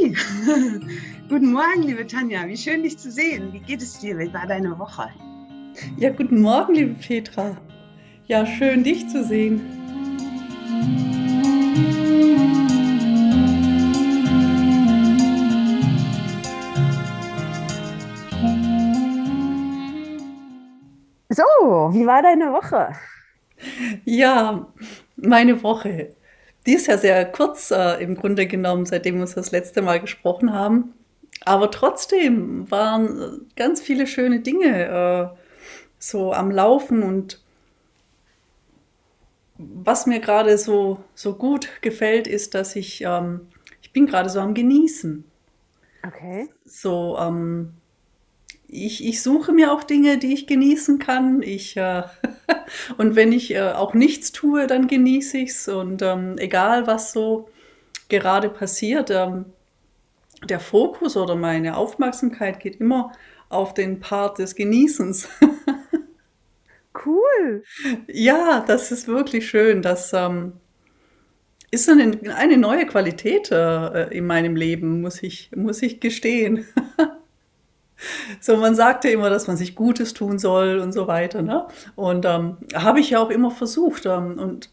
Hi, guten Morgen, liebe Tanja. Wie schön, dich zu sehen. Wie geht es dir? Wie war deine Woche? Ja, guten Morgen, liebe Petra. Ja, schön, dich zu sehen. So, wie war deine Woche? Ja, meine Woche. Die ist ja sehr kurz äh, im Grunde genommen, seitdem wir uns das letzte Mal gesprochen haben. Aber trotzdem waren äh, ganz viele schöne Dinge äh, so am Laufen und was mir gerade so, so gut gefällt, ist, dass ich, ähm, ich bin gerade so am Genießen. Okay. So, ähm, ich, ich suche mir auch Dinge, die ich genießen kann. Ich, äh, und wenn ich äh, auch nichts tue, dann genieße ich es. Und ähm, egal, was so gerade passiert, ähm, der Fokus oder meine Aufmerksamkeit geht immer auf den Part des Genießens. cool. Ja, das ist wirklich schön. Das ähm, ist eine, eine neue Qualität äh, in meinem Leben, muss ich, muss ich gestehen. So, man sagte immer, dass man sich Gutes tun soll und so weiter. Ne? Und ähm, habe ich ja auch immer versucht. Ähm, und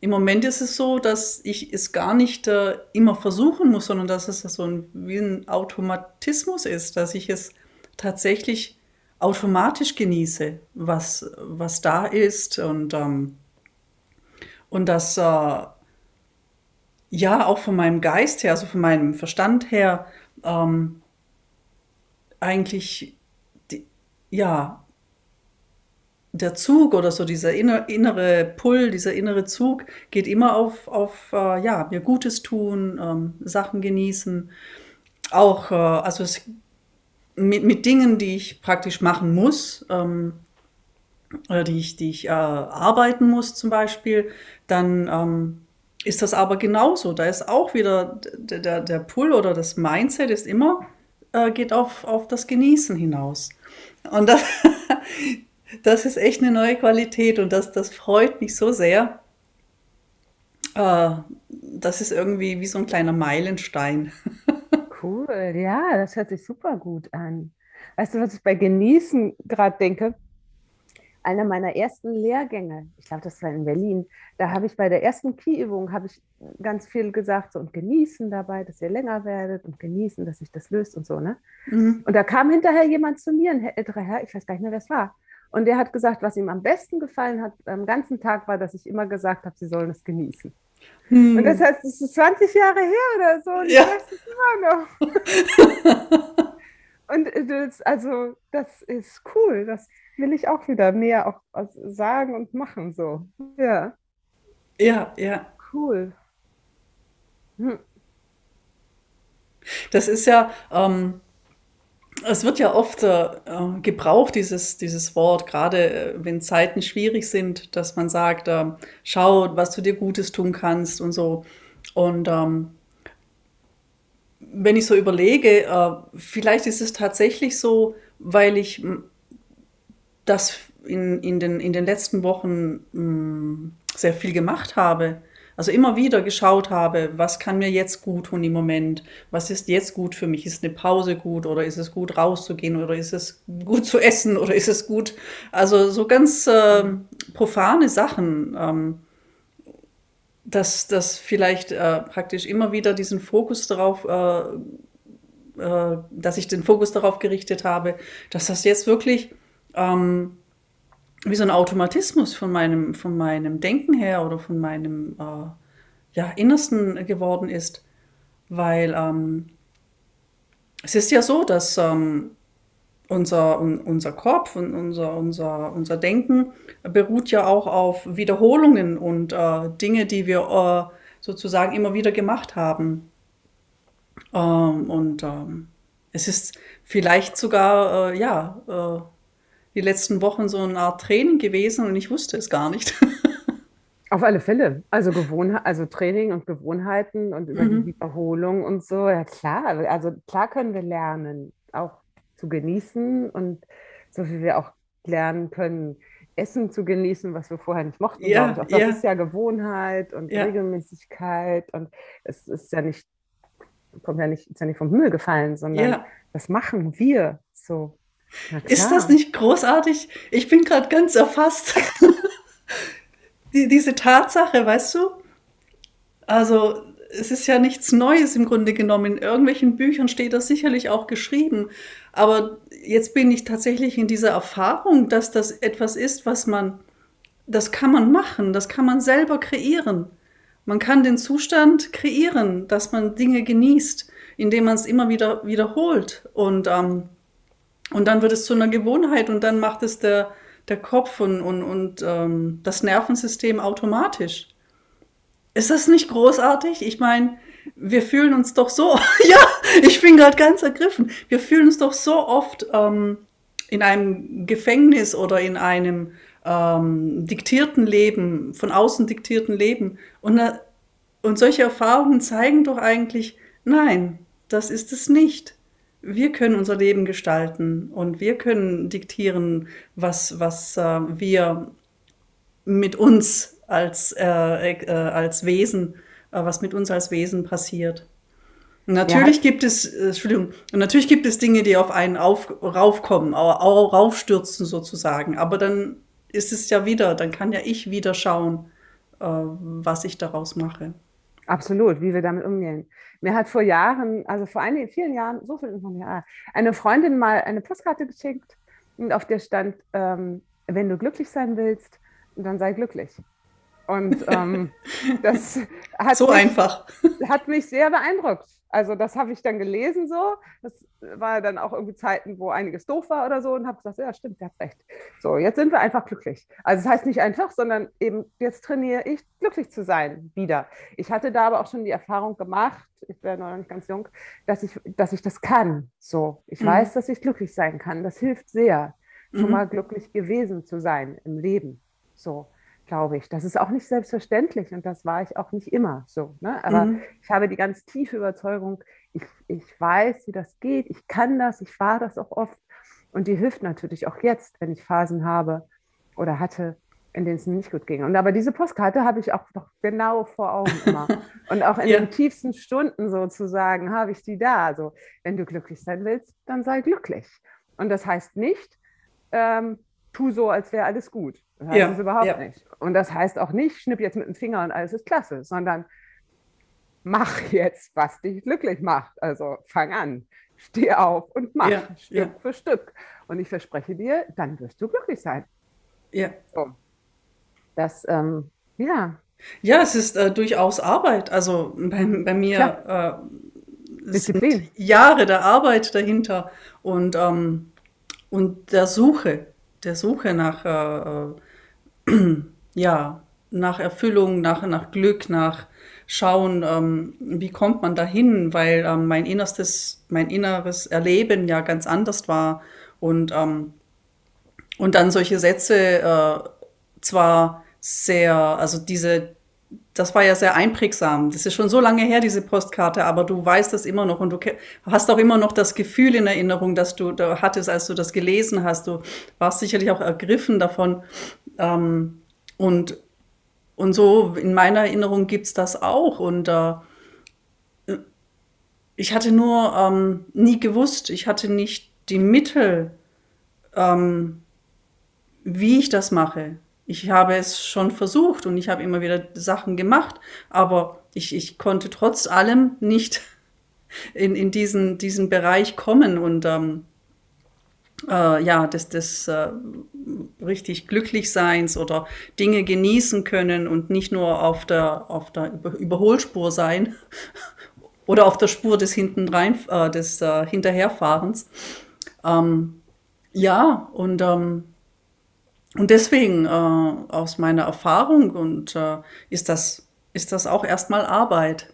im Moment ist es so, dass ich es gar nicht äh, immer versuchen muss, sondern dass es so ein, wie ein Automatismus ist, dass ich es tatsächlich automatisch genieße, was, was da ist und, ähm, und das äh, ja auch von meinem Geist her, also von meinem Verstand her, ähm, eigentlich, die, ja, der Zug oder so dieser inner, innere Pull, dieser innere Zug geht immer auf, auf äh, ja, mir Gutes tun, ähm, Sachen genießen. Auch, äh, also es, mit, mit Dingen, die ich praktisch machen muss, ähm, oder die ich, die ich äh, arbeiten muss zum Beispiel, dann ähm, ist das aber genauso. Da ist auch wieder der, der, der Pull oder das Mindset ist immer, äh, geht auf, auf das Genießen hinaus. Und das, das ist echt eine neue Qualität und das, das freut mich so sehr. Äh, das ist irgendwie wie so ein kleiner Meilenstein. Cool, ja, das hört sich super gut an. Weißt du, was ich bei Genießen gerade denke? Einer meiner ersten Lehrgänge, ich glaube, das war in Berlin, da habe ich bei der ersten Keyübung habe ich ganz viel gesagt so, und genießen dabei, dass ihr länger werdet und genießen, dass sich das löst und so. Ne? Mhm. Und da kam hinterher jemand zu mir, ein älterer Herr, ich weiß gar nicht mehr, wer es war. Und der hat gesagt, was ihm am besten gefallen hat am ganzen Tag war, dass ich immer gesagt habe, sie sollen es genießen. Hm. Und das heißt, es ist 20 Jahre her oder so und ja. ich weiß es immer noch. und das, also, das ist cool. Das, will ich auch wieder mehr auch sagen und machen so. Ja. Ja, ja. Cool. Hm. Das ist ja, ähm, es wird ja oft äh, gebraucht, dieses, dieses Wort, gerade äh, wenn Zeiten schwierig sind, dass man sagt, äh, schau, was du dir Gutes tun kannst und so. Und ähm, wenn ich so überlege, äh, vielleicht ist es tatsächlich so, weil ich das in, in, den, in den letzten Wochen mh, mm, sehr viel gemacht habe. Also immer wieder geschaut habe, was kann mir jetzt gut tun im Moment? Was ist jetzt gut für mich? Ist eine Pause gut oder ist es gut rauszugehen oder ist es gut zu essen oder ist es gut? Also so ganz äh, profane Sachen, ähm, dass das vielleicht äh, praktisch immer wieder diesen Fokus darauf, äh, äh, dass ich den Fokus darauf gerichtet habe, dass das jetzt wirklich ähm, wie so ein Automatismus von meinem, von meinem Denken her oder von meinem äh, ja, Innersten geworden ist. Weil ähm, es ist ja so, dass ähm, unser, un, unser Kopf und unser, unser, unser Denken beruht ja auch auf Wiederholungen und äh, Dinge, die wir äh, sozusagen immer wieder gemacht haben. Ähm, und ähm, es ist vielleicht sogar, äh, ja, äh, die letzten Wochen so eine Art Training gewesen und ich wusste es gar nicht. Auf alle Fälle. Also, Gewohnheit, also Training und Gewohnheiten und über mhm. die Wiederholung und so. Ja, klar. Also, klar können wir lernen, auch zu genießen und so wie wir auch lernen können, Essen zu genießen, was wir vorher nicht mochten. Ja, auch das ja. ist ja Gewohnheit und ja. Regelmäßigkeit und es ist ja nicht kommt ja nicht, ist ja nicht vom Himmel gefallen, sondern ja. das machen wir so. Ist das nicht großartig? Ich bin gerade ganz erfasst. Die, diese Tatsache, weißt du? Also, es ist ja nichts Neues im Grunde genommen. In irgendwelchen Büchern steht das sicherlich auch geschrieben. Aber jetzt bin ich tatsächlich in dieser Erfahrung, dass das etwas ist, was man, das kann man machen, das kann man selber kreieren. Man kann den Zustand kreieren, dass man Dinge genießt, indem man es immer wieder wiederholt. Und, ähm, und dann wird es zu einer Gewohnheit und dann macht es der, der Kopf und, und, und ähm, das Nervensystem automatisch. Ist das nicht großartig? Ich meine, wir fühlen uns doch so, ja, ich bin gerade ganz ergriffen, wir fühlen uns doch so oft ähm, in einem Gefängnis oder in einem ähm, diktierten Leben, von außen diktierten Leben. Und, äh, und solche Erfahrungen zeigen doch eigentlich, nein, das ist es nicht. Wir können unser Leben gestalten und wir können diktieren, was, was äh, wir mit uns als, äh, äh, als Wesen, äh, was mit uns als Wesen passiert. natürlich ja. gibt es, äh, Entschuldigung, natürlich gibt es Dinge, die auf einen auf, raufkommen, auch, raufstürzen sozusagen. Aber dann ist es ja wieder, dann kann ja ich wieder schauen, äh, was ich daraus mache. Absolut, wie wir damit umgehen. Mir hat vor Jahren, also vor einigen, vielen Jahren, so viel Information, eine Freundin mal eine Postkarte geschickt und auf der stand, ähm, wenn du glücklich sein willst, dann sei glücklich. Und ähm, das hat, so mich, einfach. hat mich sehr beeindruckt. Also das habe ich dann gelesen so. Das war dann auch irgendwie Zeiten, wo einiges doof war oder so und habe gesagt, ja stimmt, der hat recht. So, jetzt sind wir einfach glücklich. Also das heißt nicht einfach, sondern eben jetzt trainiere ich, glücklich zu sein wieder. Ich hatte da aber auch schon die Erfahrung gemacht, ich wäre noch nicht ganz jung, dass ich, dass ich das kann. So, ich mhm. weiß, dass ich glücklich sein kann. Das hilft sehr, schon mhm. mal glücklich gewesen zu sein im Leben. So glaube ich. Das ist auch nicht selbstverständlich und das war ich auch nicht immer so. Ne? Aber mhm. ich habe die ganz tiefe Überzeugung, ich, ich weiß, wie das geht, ich kann das, ich fahre das auch oft und die hilft natürlich auch jetzt, wenn ich Phasen habe oder hatte, in denen es mir nicht gut ging. Und aber diese Postkarte habe ich auch noch genau vor Augen immer. Und auch in ja. den tiefsten Stunden sozusagen habe ich die da. Also wenn du glücklich sein willst, dann sei glücklich. Und das heißt nicht, ähm, tu so, als wäre alles gut. Das heißt ja, es überhaupt ja. nicht. Und das heißt auch nicht, schnipp jetzt mit dem Finger und alles ist klasse, sondern mach jetzt, was dich glücklich macht. Also fang an, steh auf und mach ja, Stück für Stück. Und ich verspreche dir, dann wirst du glücklich sein. Ja. So. Das, ähm, ja. Ja, es ist äh, durchaus Arbeit. Also bei, bei mir äh, sind Jahre der Arbeit dahinter und, ähm, und der Suche der Suche nach, äh, äh, ja, nach Erfüllung, nach, nach Glück, nach Schauen, ähm, wie kommt man dahin, weil ähm, mein innerstes, mein inneres Erleben ja ganz anders war und, ähm, und dann solche Sätze äh, zwar sehr, also diese, das war ja sehr einprägsam. Das ist schon so lange her, diese Postkarte, aber du weißt das immer noch und du hast auch immer noch das Gefühl in Erinnerung, dass du da hattest, als du das gelesen hast. Du warst sicherlich auch ergriffen davon. Ähm, und, und so in meiner Erinnerung gibt es das auch. Und äh, ich hatte nur ähm, nie gewusst, ich hatte nicht die Mittel, ähm, wie ich das mache ich habe es schon versucht und ich habe immer wieder Sachen gemacht, aber ich, ich konnte trotz allem nicht in, in diesen, diesen Bereich kommen und ähm, äh, ja, des, des äh, richtig Glücklichseins oder Dinge genießen können und nicht nur auf der, auf der Überholspur sein oder auf der Spur des Hintendrein, äh, des äh, Hinterherfahrens. Ähm, ja, und ähm, und deswegen, äh, aus meiner Erfahrung, und äh, ist, das, ist das auch erstmal Arbeit.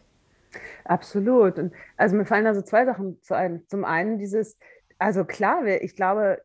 Absolut. Und also mir fallen also zwei Sachen zu ein. Zum einen dieses, also klar, ich glaube,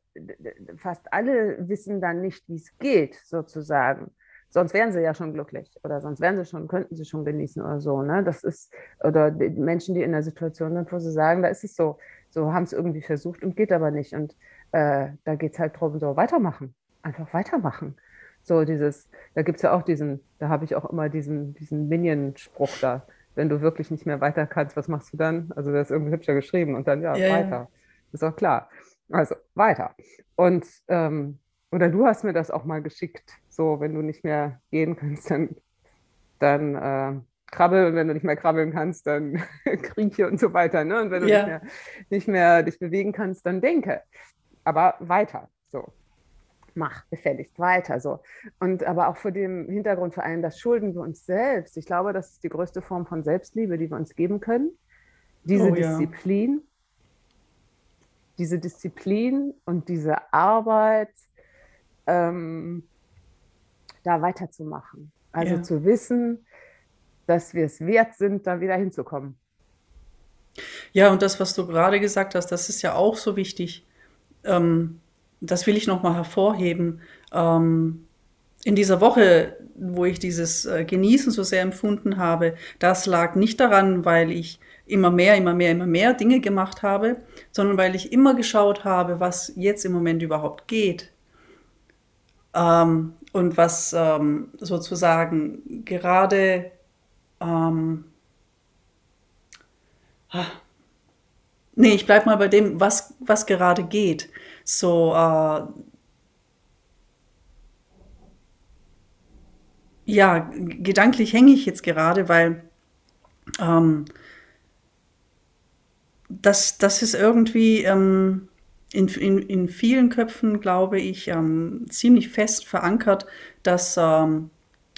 fast alle wissen dann nicht, wie es geht, sozusagen. Sonst wären sie ja schon glücklich oder sonst wären sie schon, könnten sie schon genießen oder so. Ne? Das ist, oder die Menschen, die in der Situation sind, wo sie sagen, da ist es so, so haben es irgendwie versucht und geht aber nicht. Und äh, da geht es halt darum, so weitermachen einfach weitermachen. So dieses, da gibt es ja auch diesen, da habe ich auch immer diesen, diesen Minion-Spruch da. wenn du wirklich nicht mehr weiter kannst, was machst du dann? Also das ist irgendwie hübscher geschrieben und dann, ja, Ja, ja. weiter. Ist auch klar. Also weiter. Und, ähm, oder du hast mir das auch mal geschickt, so, wenn du nicht mehr gehen kannst, dann, dann äh, krabbel und wenn du nicht mehr krabbeln kannst, dann krieche und so weiter. Ne? Und wenn du nicht Ja, mehr, nicht mehr dich bewegen kannst, dann denke. Aber weiter. So mach gefälligst weiter. So. Und aber auch vor dem Hintergrund vor allem, das schulden wir uns selbst. Ich glaube, das ist die größte Form von Selbstliebe, die wir uns geben können. Diese oh ja, Disziplin, diese Disziplin und diese Arbeit, ähm, da weiterzumachen. Also ja. zu wissen, dass wir es wert sind, da wieder hinzukommen. Ja, und das, was du gerade gesagt hast, das ist ja auch so wichtig. Ähm, das will ich noch mal hervorheben. Ähm, in dieser Woche, wo ich dieses äh, Genießen so sehr empfunden habe, das lag nicht daran, weil ich immer mehr, immer mehr, immer mehr Dinge gemacht habe, sondern weil ich immer geschaut habe, was jetzt im Moment überhaupt geht. Ähm, und was ähm, sozusagen gerade, ähm, ah, nee, ich bleib mal bei dem, was, was gerade geht. So, äh, ja, gedanklich hänge ich jetzt gerade, weil ähm, das, das ist irgendwie ähm, in, in, in vielen Köpfen, glaube ich, ähm, ziemlich fest verankert, dass, ähm,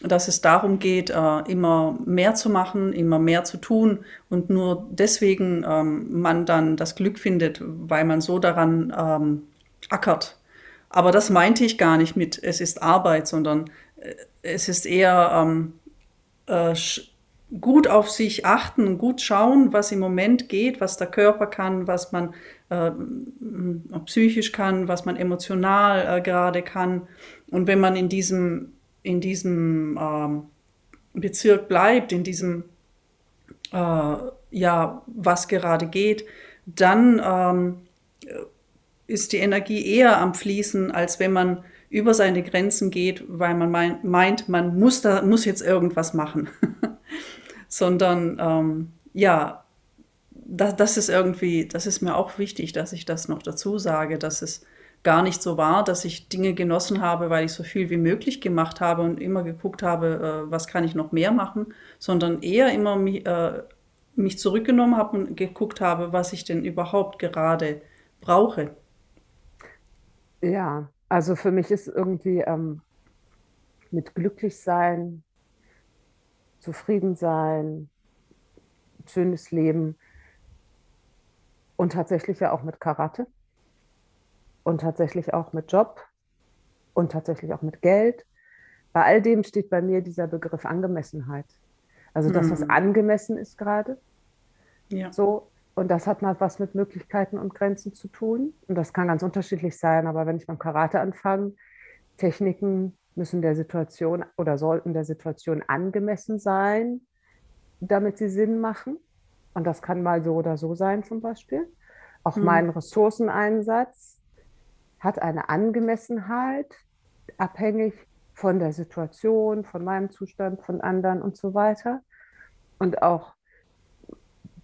dass es darum geht, äh, immer mehr zu machen, immer mehr zu tun und nur deswegen ähm, man dann das Glück findet, weil man so daran ähm, ackert. Aber das meinte ich gar nicht mit, es ist Arbeit, sondern äh, es ist eher ähm, äh, gut auf sich achten, gut schauen, was im Moment geht, was der Körper kann, was man äh, psychisch kann, was man emotional äh, gerade kann. Und wenn man in diesem, in diesem ähm, Bezirk bleibt, in diesem, äh, ja, was gerade geht, dann ähm, ist die Energie eher am Fließen, als wenn man über seine Grenzen geht, weil man mein, meint, man muss, da, muss jetzt irgendwas machen. Sondern ähm, ja, das, das ist irgendwie, das ist mir auch wichtig, dass ich das noch dazu sage, dass es gar nicht so war, dass ich Dinge genossen habe, weil ich so viel wie möglich gemacht habe und immer geguckt habe, äh, was kann ich noch mehr machen, sondern eher immer mich, äh, mich zurückgenommen habe und geguckt habe, was ich denn überhaupt gerade brauche. Ja, also für mich ist irgendwie ähm, mit glücklich sein, zufrieden sein, schönes Leben und tatsächlich ja auch mit Karate und tatsächlich auch mit Job und tatsächlich auch mit Geld. Bei all dem steht bei mir dieser Begriff Angemessenheit. Also das, was Hm. angemessen ist gerade, Ja. so. Und das hat mal was mit Möglichkeiten und Grenzen zu tun. Und das kann ganz unterschiedlich sein. Aber wenn ich beim Karate anfange, Techniken müssen der Situation oder sollten der Situation angemessen sein, damit sie Sinn machen. Und das kann mal so oder so sein, zum Beispiel. Auch Hm. mein Ressourceneinsatz hat eine Angemessenheit, abhängig von der Situation, von meinem Zustand, von anderen und so weiter. Und auch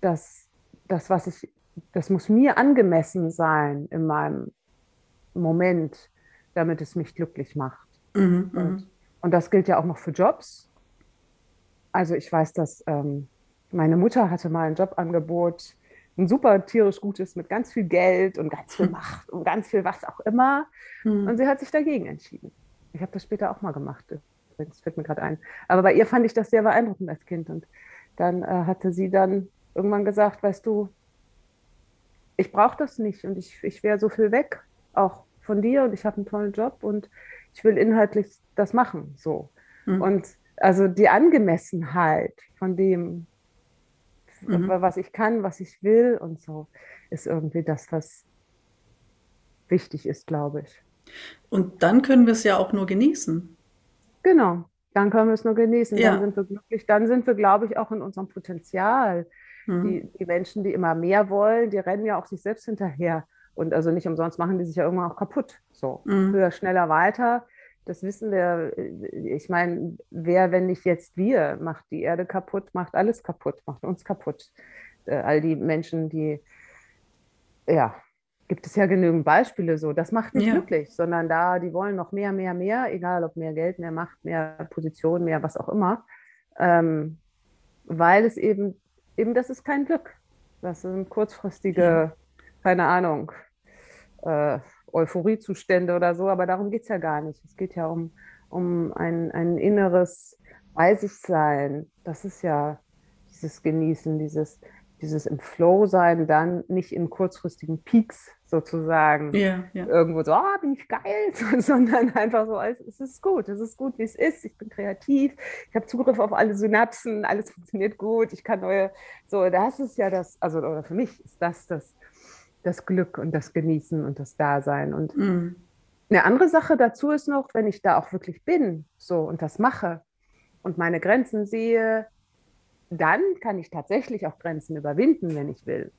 das, das, was ich, das muss mir angemessen sein in meinem Moment, damit es mich glücklich macht. Mhm, Und, mhm. und das gilt ja auch noch für Jobs. Also ich weiß, dass ähm, meine Mutter hatte mal ein Jobangebot, ein super tierisch gutes mit ganz viel Geld und ganz viel Macht und ganz viel was auch immer. Und Hm. sie hat sich dagegen entschieden. Ich habe das später auch mal gemacht. Übrigens, fällt mir gerade ein. Aber bei ihr fand ich das sehr beeindruckend als Kind. Und dann äh, hatte sie dann irgendwann gesagt, weißt du, ich brauche das nicht und ich, ich wäre so viel weg, auch von dir und ich habe einen tollen Job und ich will inhaltlich das machen. So. Hm. Und also die Angemessenheit von dem, Mhm. was ich kann, was ich will und so, ist irgendwie das, was wichtig ist, glaube ich. Und dann können wir es ja auch nur genießen. Genau, dann können wir es nur genießen, dann Ja. sind wir glücklich, dann sind wir, glaube ich, auch in unserem Potenzial. Mhm. Die, die Menschen, die immer mehr wollen, die rennen ja auch sich selbst hinterher. Und also nicht umsonst machen die sich ja irgendwann auch kaputt. So, Mhm. höher, schneller, weiter. Das wissen wir. Ich meine, wer, wenn nicht jetzt wir, macht die Erde kaputt, macht alles kaputt, macht uns kaputt. Äh, all die Menschen, die, ja, gibt es ja genügend Beispiele so. Das macht nicht ja. glücklich, sondern da, die wollen noch mehr, mehr, mehr, egal ob mehr Geld, mehr Macht, mehr Position, mehr was auch immer. Ähm, weil es eben, eben, das ist kein Glück. Das sind kurzfristige, keine Ahnung, äh, Euphoriezustände oder so, aber darum geht es ja gar nicht. Es geht ja um, um ein, ein inneres Bei sich sein. Das ist ja dieses Genießen, dieses, dieses im Flow sein, dann nicht in kurzfristigen Peaks sozusagen ja, ja. irgendwo so, oh, bin ich geil, sondern einfach so, es ist gut, es ist gut, wie es ist, ich bin kreativ, ich habe Zugriff auf alle Synapsen, alles funktioniert gut, ich kann neue, so, das ist ja das, also oder für mich ist das das, das Glück und das Genießen und das Dasein und mhm. eine andere Sache dazu ist noch, wenn ich da auch wirklich bin, so und das mache und meine Grenzen sehe, dann kann ich tatsächlich auch Grenzen überwinden, wenn ich will.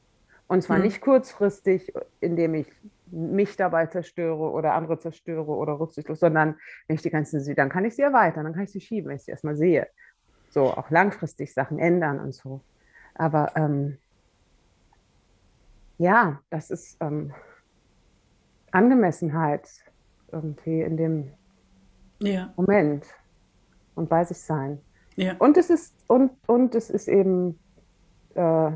Und zwar mhm. nicht kurzfristig, indem ich mich dabei zerstöre oder andere zerstöre oder rücksichtslos, sondern wenn ich die Grenzen sehe, dann kann ich sie erweitern, dann kann ich sie schieben, wenn ich sie erstmal sehe. So, auch langfristig Sachen ändern und so. Aber ähm, ja, das ist ähm, Angemessenheit irgendwie in dem ja. Moment und bei sich sein. Ja. Und es ist, und, und es ist eben, äh,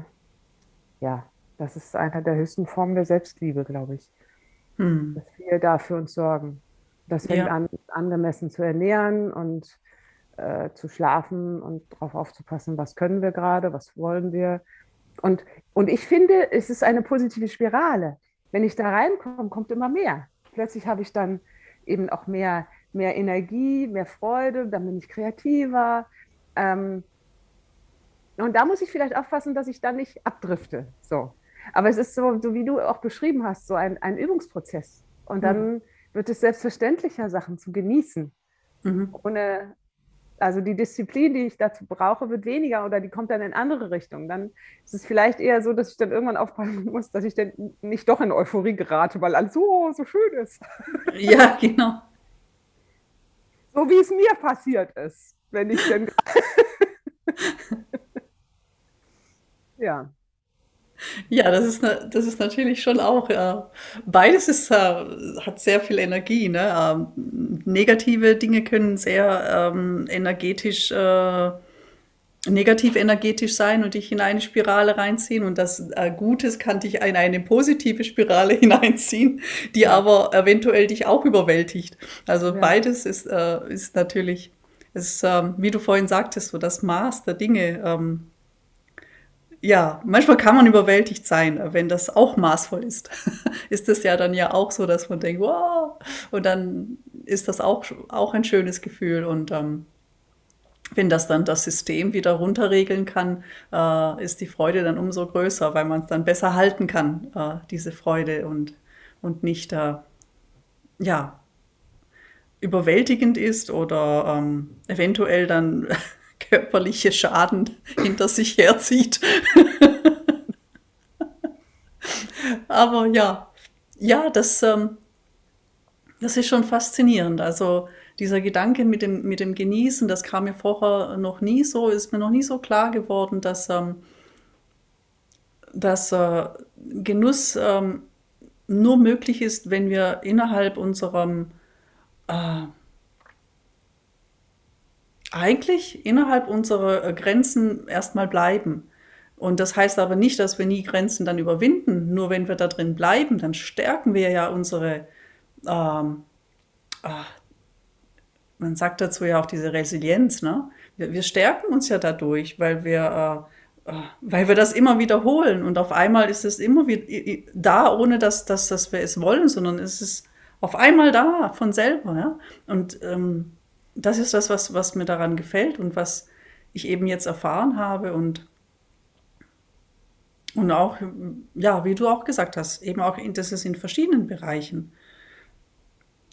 ja, das ist eine der höchsten Formen der Selbstliebe, glaube ich. Hm. Dass wir da für uns sorgen. Das fängt ja. an, angemessen zu ernähren und äh, zu schlafen und darauf aufzupassen, was können wir gerade, was wollen wir. Und, und ich finde, es ist eine positive Spirale. Wenn ich da reinkomme, kommt immer mehr. Plötzlich habe ich dann eben auch mehr, mehr Energie, mehr Freude, dann bin ich kreativer, ähm, und da muss ich vielleicht aufpassen, dass ich dann nicht abdrifte. So. Aber es ist so, so wie du auch beschrieben hast, so ein, ein Übungsprozess. Und dann mhm. wird es selbstverständlicher, Sachen zu genießen. Mhm. Ohne, also die Disziplin, die ich dazu brauche, wird weniger oder die kommt dann in andere Richtungen. Dann ist es vielleicht eher so, dass ich dann irgendwann aufpassen muss, dass ich dann nicht doch in Euphorie gerate, weil alles so, so schön ist. Ja, genau. So wie es mir passiert ist wenn ich denn. ja. Ja, das ist, das ist natürlich schon auch, ja. beides ist, äh, hat sehr viel Energie. Ne? Ähm, negative Dinge können sehr ähm, energetisch, äh, negativ energetisch sein und dich in eine Spirale reinziehen. Und das äh, Gutes kann dich in eine positive Spirale hineinziehen, die ja. aber eventuell dich auch überwältigt. Also ja. beides ist, äh, ist natürlich ist, ähm, wie du vorhin sagtest, so das Maß der Dinge. Ähm, ja, manchmal kann man überwältigt sein, wenn das auch maßvoll ist. ist es ja dann ja auch so, dass man denkt, wow, und dann ist das auch, auch ein schönes Gefühl. Und ähm, wenn das dann das System wieder runterregeln kann, äh, ist die Freude dann umso größer, weil man es dann besser halten kann, äh, diese Freude und, und nicht, äh, ja, überwältigend ist oder ähm, eventuell dann körperliche Schaden hinter sich herzieht. Aber ja, ja, das, ähm, das ist schon faszinierend. Also dieser Gedanke mit dem, mit dem Genießen, das kam mir vorher noch nie so, ist mir noch nie so klar geworden, dass, ähm, dass äh, Genuss ähm, nur möglich ist, wenn wir innerhalb unserem äh, eigentlich innerhalb unserer äh, Grenzen erstmal bleiben. Und das heißt aber nicht, dass wir nie Grenzen dann überwinden. Nur wenn wir da drin bleiben, dann stärken wir ja unsere, ähm, äh, man sagt dazu ja auch diese Resilienz. Ne? Wir, wir stärken uns ja dadurch, weil wir, äh, äh weil wir das immer wiederholen. Und auf einmal ist es immer wieder da, ohne dass, dass, dass wir es wollen, sondern es ist auf einmal da, von selber. Ja? Und ähm, das ist das, was, was mir daran gefällt und was ich eben jetzt erfahren habe und, und auch, ja, wie du auch gesagt hast, eben auch, das ist in verschiedenen Bereichen.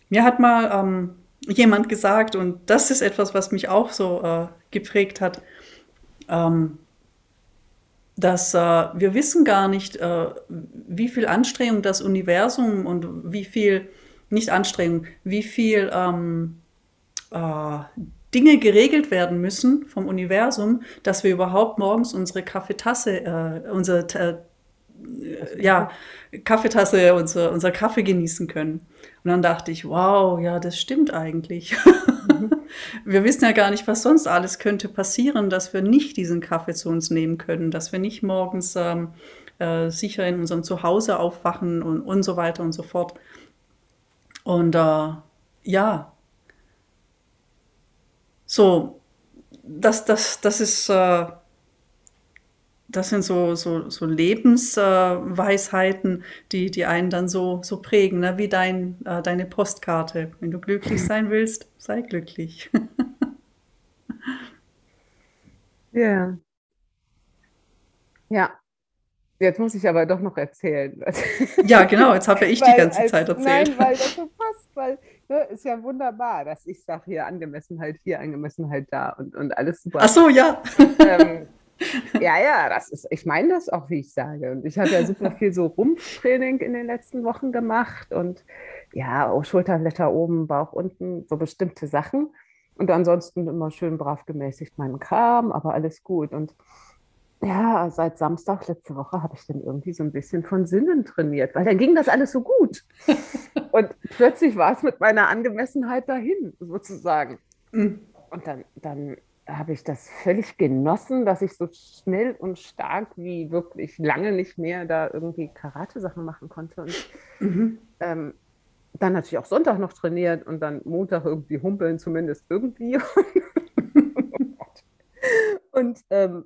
Mir hat mal ähm, jemand gesagt, und das ist etwas, was mich auch so äh, geprägt hat, ähm, dass äh, wir wissen gar nicht, äh, wie viel Anstrengung das Universum und wie viel nicht Anstrengung, wie viel ähm, äh, Dinge geregelt werden müssen vom Universum, dass wir überhaupt morgens unsere Kaffeetasse, äh, unsere äh, ja, Kaffeetasse, unser, unser Kaffee genießen können. Und dann dachte ich, wow, ja, das stimmt eigentlich. Mhm. wir wissen ja gar nicht, was sonst alles könnte passieren, dass wir nicht diesen Kaffee zu uns nehmen können, dass wir nicht morgens ähm, äh, sicher in unserem Zuhause aufwachen und, und so weiter und so fort. Und äh, ja, so, das, das, das ist, äh, das sind so, so, so Lebensweisheiten, die, die einen dann so, so prägen, ne? wie dein, äh, deine Postkarte. Wenn du glücklich sein willst, sei glücklich. Ja. Ja. Jetzt muss ich aber doch noch erzählen. Ja, genau, jetzt habe ja ich die ganze als, Zeit erzählt. Nein, weil das so passt, weil ne, ist ja wunderbar, dass ich sage, hier Angemessenheit hier, Angemessenheit da und, und alles super. Ach so, ja. Ähm, ja, ja, das ist, ich meine das auch, wie ich sage. Und ich habe ja super viel so Rumpftraining in den letzten Wochen gemacht und ja, auch Schulterblätter oben, Bauch unten, so bestimmte Sachen. Und ansonsten immer schön brav gemäßigt meinen Kram, aber alles gut. Und ja, seit Samstag letzte Woche habe ich dann irgendwie so ein bisschen von Sinnen trainiert, weil dann ging das alles so gut. Und plötzlich war es mit meiner Angemessenheit dahin, sozusagen. Mhm. Und dann, dann habe ich das völlig genossen, dass ich so schnell und stark wie wirklich lange nicht mehr da irgendwie Karate-Sachen machen konnte. Und mhm. ähm, dann natürlich auch Sonntag noch trainiert und dann Montag irgendwie humpeln, zumindest irgendwie. und ähm,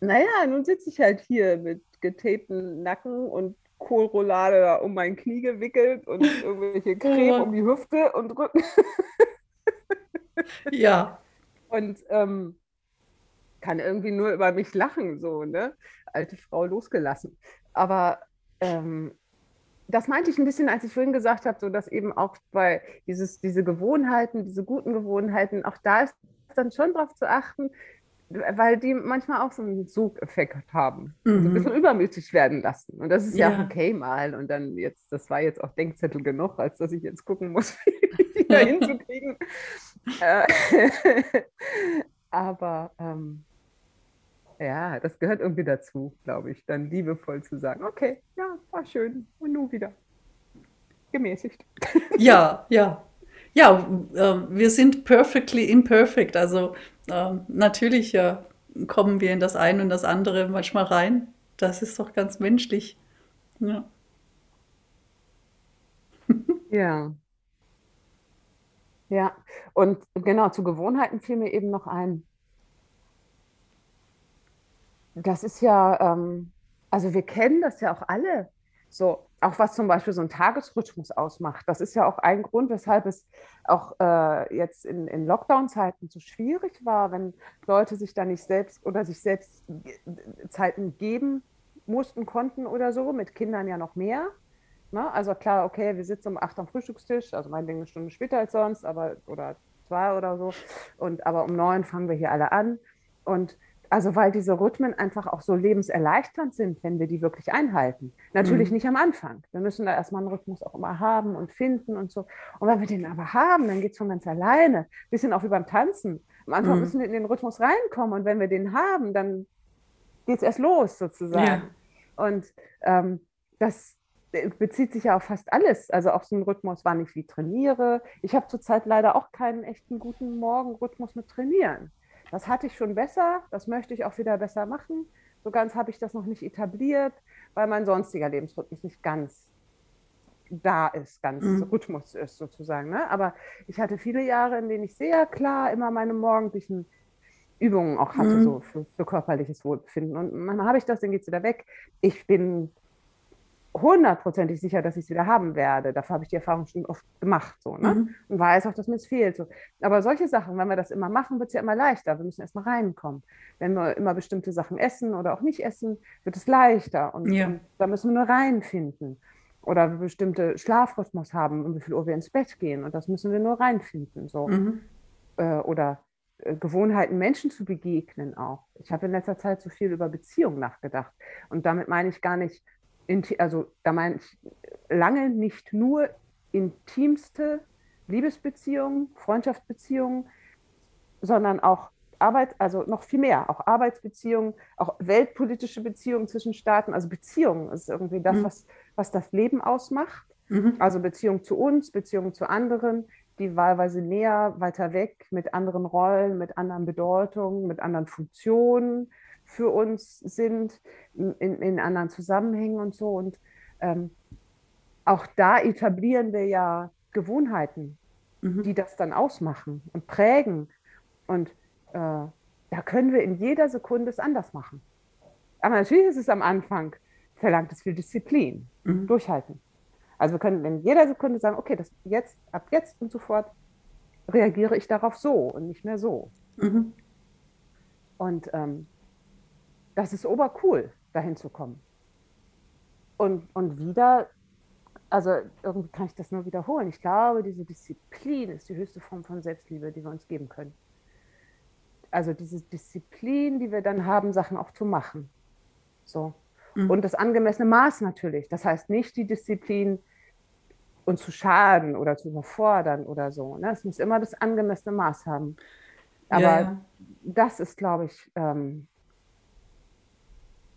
naja, nun sitze ich halt hier mit getapten Nacken und Kohlroulade um mein Knie gewickelt und irgendwelche Creme um die Hüfte und Rücken. ja. Und ähm, kann irgendwie nur über mich lachen, so, ne? Alte Frau losgelassen. Aber ähm, das meinte ich ein bisschen, als ich vorhin gesagt habe, so dass eben auch bei dieses, diese Gewohnheiten, diese guten Gewohnheiten, auch da ist dann schon darauf zu achten, weil die manchmal auch so einen Zugeffekt haben, mhm. so ein mhm. bisschen übermütig werden lassen. Und das ist ja, ja, okay mal. Und dann jetzt, das war jetzt auch Denkzettel genug, als dass ich jetzt gucken muss, wie die da hinzukriegen. Äh, aber ähm, ja, das gehört irgendwie dazu, glaube ich, dann liebevoll zu sagen, okay, ja, war schön und nun wieder. Gemäßigt. Ja, ja. Ja, äh, wir sind perfectly imperfect. Also äh, natürlich äh, kommen wir in das eine und das andere manchmal rein. Das ist doch ganz menschlich. Ja. Ja. Ja, und genau, zu Gewohnheiten fiel mir eben noch ein. Das ist ja, ähm, also wir kennen das ja auch alle. So, auch was zum Beispiel so ein Tagesrhythmus ausmacht. Das ist ja auch ein Grund, weshalb es auch äh, jetzt in, in Lockdown-Zeiten so schwierig war, wenn Leute sich da nicht selbst oder sich selbst Zeiten geben mussten, konnten oder so, mit Kindern ja noch mehr. Ne? Also klar, okay, wir sitzen um acht am Frühstückstisch, also mein Ding eine Stunde später als sonst, aber oder zwei oder so. Und aber um neun fangen wir hier alle an. Und also weil diese Rhythmen einfach auch so lebenserleichternd sind, wenn wir die wirklich einhalten. Natürlich mhm. nicht am Anfang. Wir müssen da erstmal einen Rhythmus auch immer haben und finden und so. Und wenn wir den aber haben, dann geht es von ganz alleine. Bisschen auch wie beim Tanzen. Am Anfang mhm. müssen wir in den Rhythmus reinkommen und wenn wir den haben, dann geht es erst los sozusagen. Ja. Und ähm, das bezieht sich ja auf fast alles. Also auch so ein Rhythmus, wann ich wie trainiere. Ich habe zurzeit leider auch keinen echten guten Morgenrhythmus mit Trainieren. Das hatte ich schon besser, das möchte ich auch wieder besser machen. So ganz habe ich das noch nicht etabliert, weil mein sonstiger Lebensrhythmus nicht ganz da ist, ganz mhm. Rhythmus ist sozusagen. Ne? Aber ich hatte viele Jahre, in denen ich sehr klar immer meine morgendlichen Übungen auch hatte, mhm. so für, für, körperliches Wohlbefinden. Und manchmal habe ich das, dann geht es wieder weg. Ich bin hundertprozentig sicher, dass ich es wieder haben werde. Dafür habe ich die Erfahrung schon oft gemacht so, ne? Mhm. und weiß auch, dass mir es fehlt. So. Aber solche Sachen, wenn wir das immer machen, wird es ja immer leichter. Wir müssen erstmal reinkommen. Wenn wir immer bestimmte Sachen essen oder auch nicht essen, wird es leichter. Und, ja. und da müssen wir nur reinfinden. Oder wir bestimmte Schlafrhythmus haben, um wie viel Uhr wir ins Bett gehen. Und das müssen wir nur reinfinden. So. Mhm. Äh, oder äh, Gewohnheiten, Menschen zu begegnen auch. Ich habe in letzter Zeit so viel über Beziehungen nachgedacht. Und damit meine ich gar nicht also da meine ich lange nicht nur intimste Liebesbeziehungen, Freundschaftsbeziehungen, sondern auch Arbeit, also noch viel mehr, auch Arbeitsbeziehungen, auch weltpolitische Beziehungen zwischen Staaten. Also Beziehungen ist irgendwie das, mhm. was, was das Leben ausmacht. Mhm. Also Beziehung zu uns, Beziehung zu anderen, die wahlweise näher, weiter weg, mit anderen Rollen, mit anderen Bedeutungen, mit anderen Funktionen für uns sind, in, in anderen Zusammenhängen und so. Und ähm, auch da etablieren wir ja Gewohnheiten, mhm. die das dann ausmachen und prägen. Und äh, da können wir in jeder Sekunde es anders machen. Aber natürlich ist es am Anfang, verlangt es viel Disziplin, mhm. durchhalten. Also wir können in jeder Sekunde sagen, okay, das jetzt, ab jetzt und sofort reagiere ich darauf so und nicht mehr so. Mhm. Und ähm, das ist obercool, dahin zu kommen. Und, und wieder, also irgendwie kann ich das nur wiederholen. Ich glaube, diese Disziplin ist die höchste Form von Selbstliebe, die wir uns geben können also diese Disziplin, die wir dann haben, Sachen auch zu machen. So. Mhm. Und das angemessene Maß natürlich. Das heißt nicht die Disziplin, uns zu schaden oder zu überfordern oder so. Ne? Es muss immer das angemessene Maß haben. Aber ja, ja. das ist, glaube ich, ähm,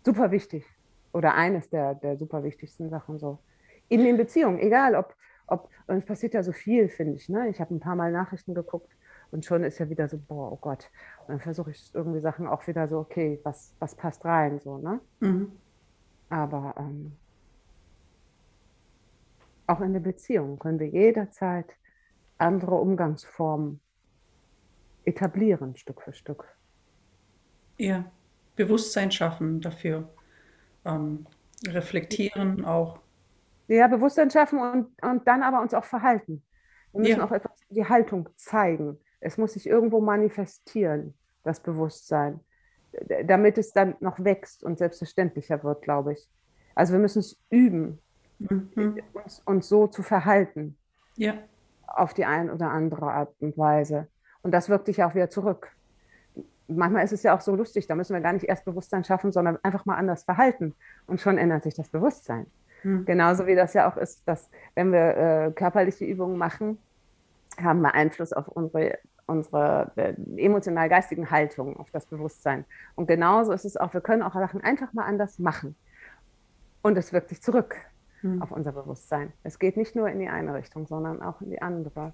super wichtig. Oder eines der, der super wichtigsten Sachen so. In den Beziehungen, egal ob, ob, und es passiert ja so viel, finde ich. Ne? Ich habe ein paar Mal Nachrichten geguckt und schon ist ja wieder so, boah, oh Gott. Und dann versuche ich irgendwie Sachen auch wieder so, okay, was, was passt rein, so, ne? Mhm. Aber ähm, auch in der Beziehung können wir jederzeit andere Umgangsformen etablieren, Stück für Stück. Ja, Bewusstsein schaffen dafür, ähm, reflektieren auch. Ja, Bewusstsein schaffen und, und dann aber uns auch verhalten. Wir müssen ja. auch etwas die Haltung zeigen. Es muss sich irgendwo manifestieren, das Bewusstsein, damit es dann noch wächst und selbstverständlicher wird, glaube ich. Also wir müssen es üben, mhm. uns, uns so zu verhalten. Ja. Auf die eine oder andere Art und Weise. Und das wirkt sich auch wieder zurück. Manchmal ist es ja auch so lustig, da müssen wir gar nicht erst Bewusstsein schaffen, sondern einfach mal anders verhalten. Und schon ändert sich das Bewusstsein. Mhm. Genauso wie das ja auch ist, dass wenn wir äh, körperliche Übungen machen, haben wir Einfluss auf unsere, unsere äh, emotional-geistigen Haltung, auf das Bewusstsein. Und genauso ist es auch, wir können auch Sachen einfach mal anders machen. Und es wirkt sich zurück hm. auf unser Bewusstsein. Es geht nicht nur in die eine Richtung, sondern auch in die andere.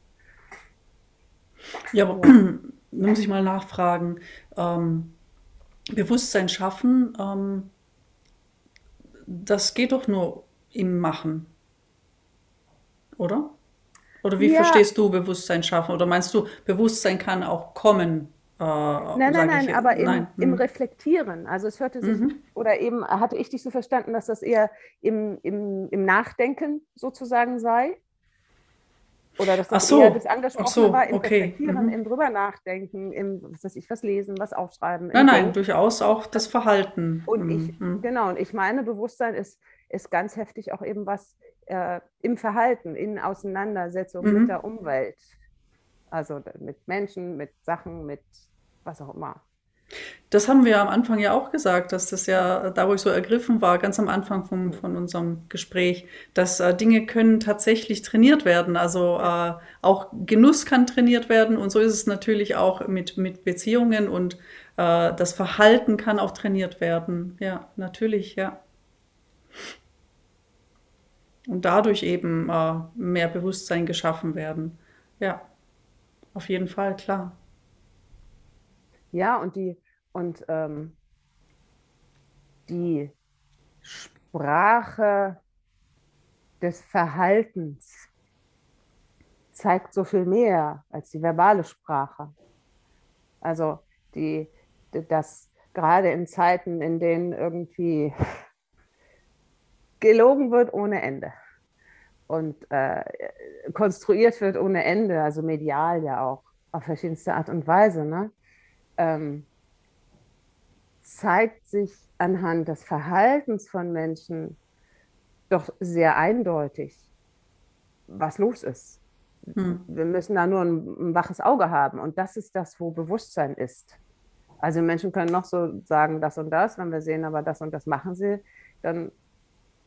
Ja, aber ja. muss ich mal nachfragen. Ähm, Bewusstsein schaffen, ähm, das geht doch nur im Machen, oder? Oder wie ja. verstehst du Bewusstsein schaffen? Oder meinst du, Bewusstsein kann auch kommen? Äh, nein, nein, nein, aber im, nein. im, hm. Reflektieren. Also es hörte sich, mhm. oder eben hatte ich dich so verstanden, dass das eher im, im, im Nachdenken sozusagen sei? Oder dass das so. eher das Angesprochene so. war, im okay. Reflektieren, mhm. im drüber nachdenken, im, was weiß ich, was lesen, was aufschreiben. Nein, nein, durchaus auch das Verhalten. Und mhm. ich, genau, und ich meine, Bewusstsein ist, ist ganz heftig auch eben was, äh, im Verhalten, in Auseinandersetzung mhm. mit der Umwelt. Also mit Menschen, mit Sachen, mit was auch immer. Das haben wir am Anfang ja auch gesagt, dass das ja da, wo ich so ergriffen war, ganz am Anfang vom, von unserem Gespräch, dass äh, Dinge können tatsächlich trainiert werden. Also äh, auch Genuss kann trainiert werden und so ist es natürlich auch mit, mit Beziehungen und äh, das Verhalten kann auch trainiert werden. Ja, natürlich, ja und dadurch eben äh, mehr Bewusstsein geschaffen werden. Ja, auf jeden Fall, klar. Ja, und die, und, ähm, die Sprache des Verhaltens zeigt so viel mehr als die verbale Sprache. Also die, das gerade in Zeiten, in denen irgendwie gelogen wird ohne Ende und äh, konstruiert wird ohne Ende, also medial ja auch auf verschiedenste Art und Weise, ne? Ähm, zeigt sich anhand des Verhaltens von Menschen doch sehr eindeutig, was los ist. Hm. Wir müssen da nur ein, ein waches Auge haben und das ist das, wo Bewusstsein ist. Also Menschen können noch so sagen, das und das, wenn wir sehen, aber das und das machen sie, dann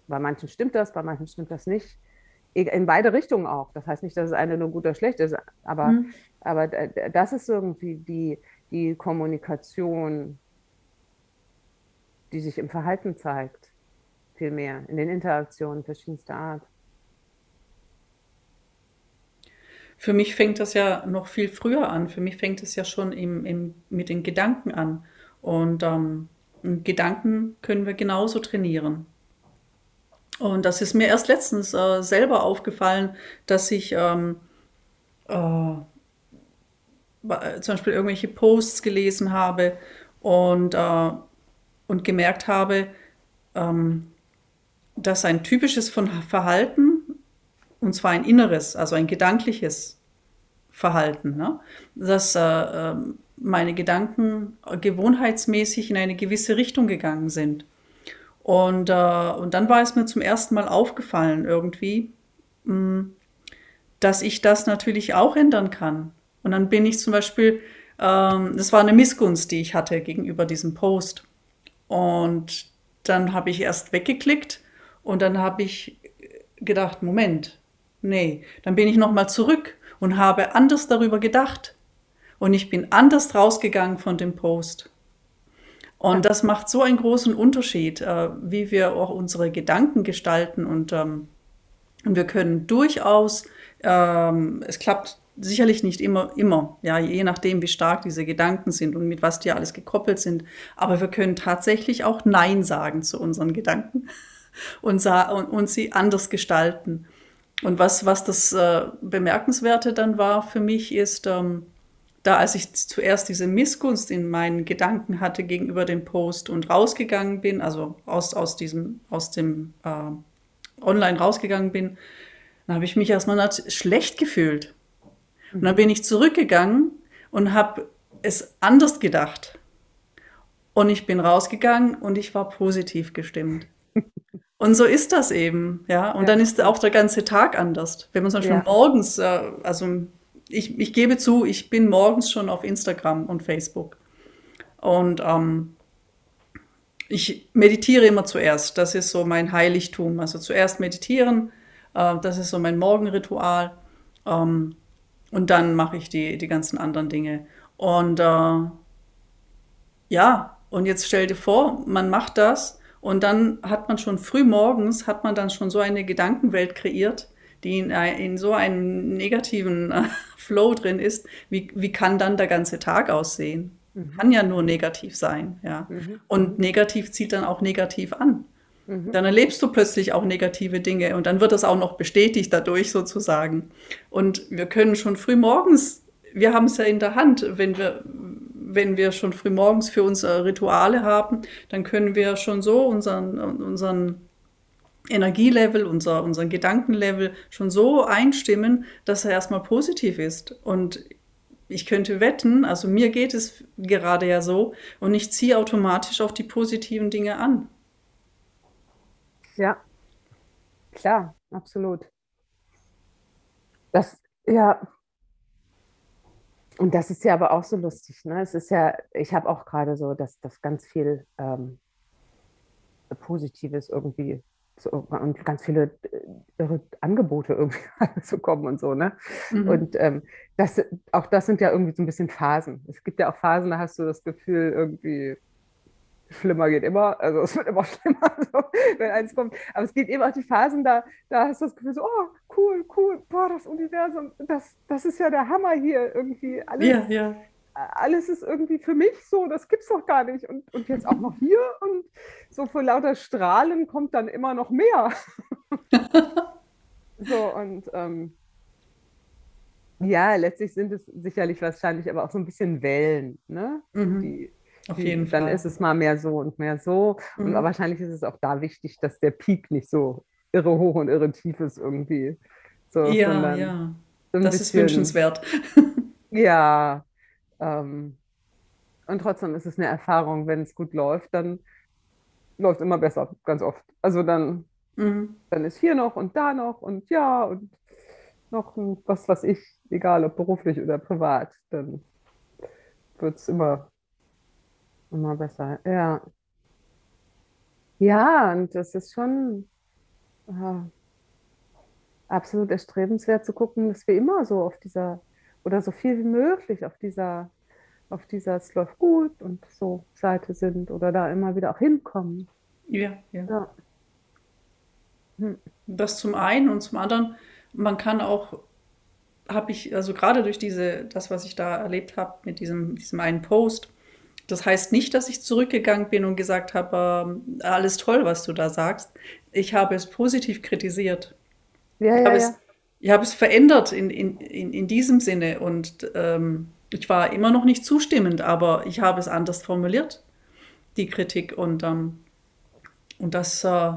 bei manchen stimmt das, bei manchen stimmt das nicht. in beide Richtungen auch. Das heißt nicht, dass das eine nur gut oder schlecht ist, aber, mhm. aber das ist irgendwie die, die Kommunikation, die sich im Verhalten zeigt, viel mehr, in den Interaktionen verschiedenster Art. Für mich fängt das ja noch viel früher an. Für mich fängt es ja schon im, im, mit den Gedanken an. Und ähm, Gedanken können wir genauso trainieren. Und das ist mir erst letztens äh, selber aufgefallen, dass ich ähm, äh, zum Beispiel irgendwelche Posts gelesen habe und, äh, und gemerkt habe, ähm, dass ein typisches Verhalten, und zwar ein inneres, also ein gedankliches Verhalten, ne? dass äh, ähm, meine Gedanken gewohnheitsmäßig in eine gewisse Richtung gegangen sind. Und, äh, und dann war es mir zum ersten Mal aufgefallen irgendwie, mh, hm, dass ich das natürlich auch ändern kann. Und dann bin ich zum Beispiel, ähm, das war eine Missgunst, die ich hatte gegenüber diesem Post. Und dann habe ich erst weggeklickt und dann habe ich gedacht, Moment, nee, dann bin ich nochmal zurück und habe anders darüber gedacht. Und ich bin anders rausgegangen von dem Post. Und das macht so einen großen Unterschied, äh, wie wir auch unsere Gedanken gestalten. Und, ähm, und wir können durchaus, ähm, es klappt sicherlich nicht immer, immer, ja, je nachdem, wie stark diese Gedanken sind und mit was die alles gekoppelt sind. Aber wir können tatsächlich auch Nein sagen zu unseren Gedanken und, und, und sie anders gestalten. Und was, was das äh, Bemerkenswerte dann war für mich, ist, ähm, da als ich zuerst diese Missgunst in meinen Gedanken hatte gegenüber dem Post und rausgegangen bin, also aus, aus diesem, aus dem äh, Online rausgegangen bin, dann habe ich mich erstmal schlecht gefühlt. Und dann bin ich zurückgegangen und habe es anders gedacht. Und ich bin rausgegangen und ich war positiv gestimmt. Und so ist das eben, ja. Und ja. dann ist auch der ganze Tag anders. Wenn man zum Beispiel ja. morgens, äh, also ich, ich gebe zu, ich bin morgens schon auf Instagram und Facebook. Und ähm, ich meditiere immer zuerst. Das ist so mein Heiligtum. Also zuerst meditieren, äh, das ist so mein Morgenritual. Ähm, und dann mache ich die, die ganzen anderen Dinge. Und äh, ja, und jetzt stell dir vor, man macht das und dann hat man schon früh morgens, hat man dann schon so eine Gedankenwelt kreiert, die in, in so einem negativen äh, Flow drin ist, wie, wie kann dann der ganze Tag aussehen? Mhm. Kann ja nur negativ sein, ja. Mhm. Und negativ zieht dann auch negativ an. Mhm. Dann erlebst du plötzlich auch negative Dinge und dann wird das auch noch bestätigt dadurch sozusagen. Und wir können schon früh morgens, wir haben es ja in der Hand, wenn wir, wenn wir schon früh morgens für unsere Rituale haben, dann können wir schon so unseren, unseren Energielevel, unser, unseren Gedankenlevel schon so einstimmen, dass er erstmal positiv ist. Und ich könnte wetten, also mir geht es gerade ja so, und ich ziehe automatisch auch die positiven Dinge an. Ja, klar, absolut. Das, ja, und das ist ja aber auch so lustig, ne? Es ist ja, ich habe auch gerade so, dass das ganz viel ähm, Positives irgendwie so, und ganz viele äh, irre Angebote irgendwie zu kommen und so, ne? Mhm. Und ähm, das, auch das sind ja irgendwie so ein bisschen Phasen. Es gibt ja auch Phasen, da hast du das Gefühl, irgendwie schlimmer geht immer, also es wird immer schlimmer, so, wenn eins kommt. Aber es geht eben auch die Phasen, da, da hast du das Gefühl so, oh, cool, cool, boah, das Universum, das, das ist ja der Hammer hier irgendwie. Alles, ja, ja alles ist irgendwie für mich so, das gibt es doch gar nicht. Und, und jetzt auch noch hier und so vor lauter Strahlen kommt dann immer noch mehr. so, und ähm, ja, letztlich sind es sicherlich wahrscheinlich aber auch so ein bisschen Wellen, ne? Mhm. Die, Auf jeden die, Fall. Dann ist es mal mehr so und mehr so. Mhm. Und wahrscheinlich ist es auch da wichtig, dass der Peak nicht so irre hoch und irre tief ist irgendwie. So, ja, ja. So das bisschen, ist wünschenswert. ja, ähm, und trotzdem ist es eine Erfahrung, wenn es gut läuft, dann läuft es immer besser, ganz oft. Also dann, mhm. dann ist hier noch und da noch und ja und noch was, was ich, egal ob beruflich oder privat, dann wird es immer, immer besser. Ja. Ja, und das ist schon, absolut erstrebenswert zu gucken, dass wir immer so auf dieser, oder so viel wie möglich auf dieser, auf dieser es läuft gut und so Seite sind oder da immer wieder auch hinkommen. Ja, ja. ja. Hm. Das zum einen und zum anderen, man kann auch, habe ich, also gerade durch diese, das, was ich da erlebt habe mit diesem, diesem einen Post, das heißt nicht, dass ich zurückgegangen bin und gesagt habe, äh, alles toll, was du da sagst. Ich habe es positiv kritisiert. Ja, ich, ja, habe ja. Es, ich habe es verändert in, in, in, in diesem Sinne und ähm, ich war immer noch nicht zustimmend, aber ich habe es anders formuliert, die Kritik. Und, ähm, und das äh,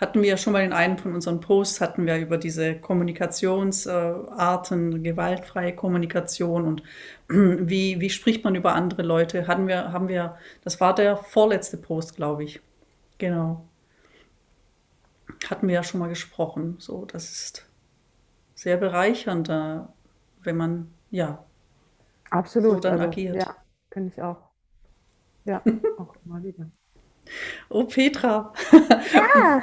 hatten wir ja schon mal in einem von unseren Posts, hatten wir über diese Kommunikationsarten, gewaltfreie Kommunikation und wie, wie spricht man über andere Leute, hatten wir, haben wir, das war der vorletzte Post, glaube ich. Genau. Hatten wir ja schon mal gesprochen. So, das ist sehr bereichernd, äh, wenn man, ja, Absolut. so dann also, agiert. Ja, finde ich auch. Ja, auch immer wieder. Oh, Petra. Ja.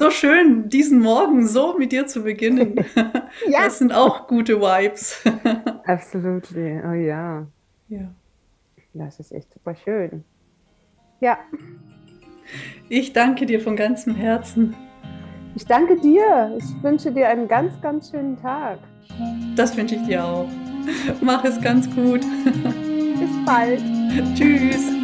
so schön, diesen Morgen so mit dir zu beginnen. ja. Das sind auch gute Vibes. Absolut. Oh ja. Ja. Das ist echt super schön. Ja. Ich danke dir von ganzem Herzen. Ich danke dir. Ich wünsche dir einen ganz, ganz schönen Tag. Das wünsche ich dir auch. Mach es ganz gut. Bis bald. Tschüss.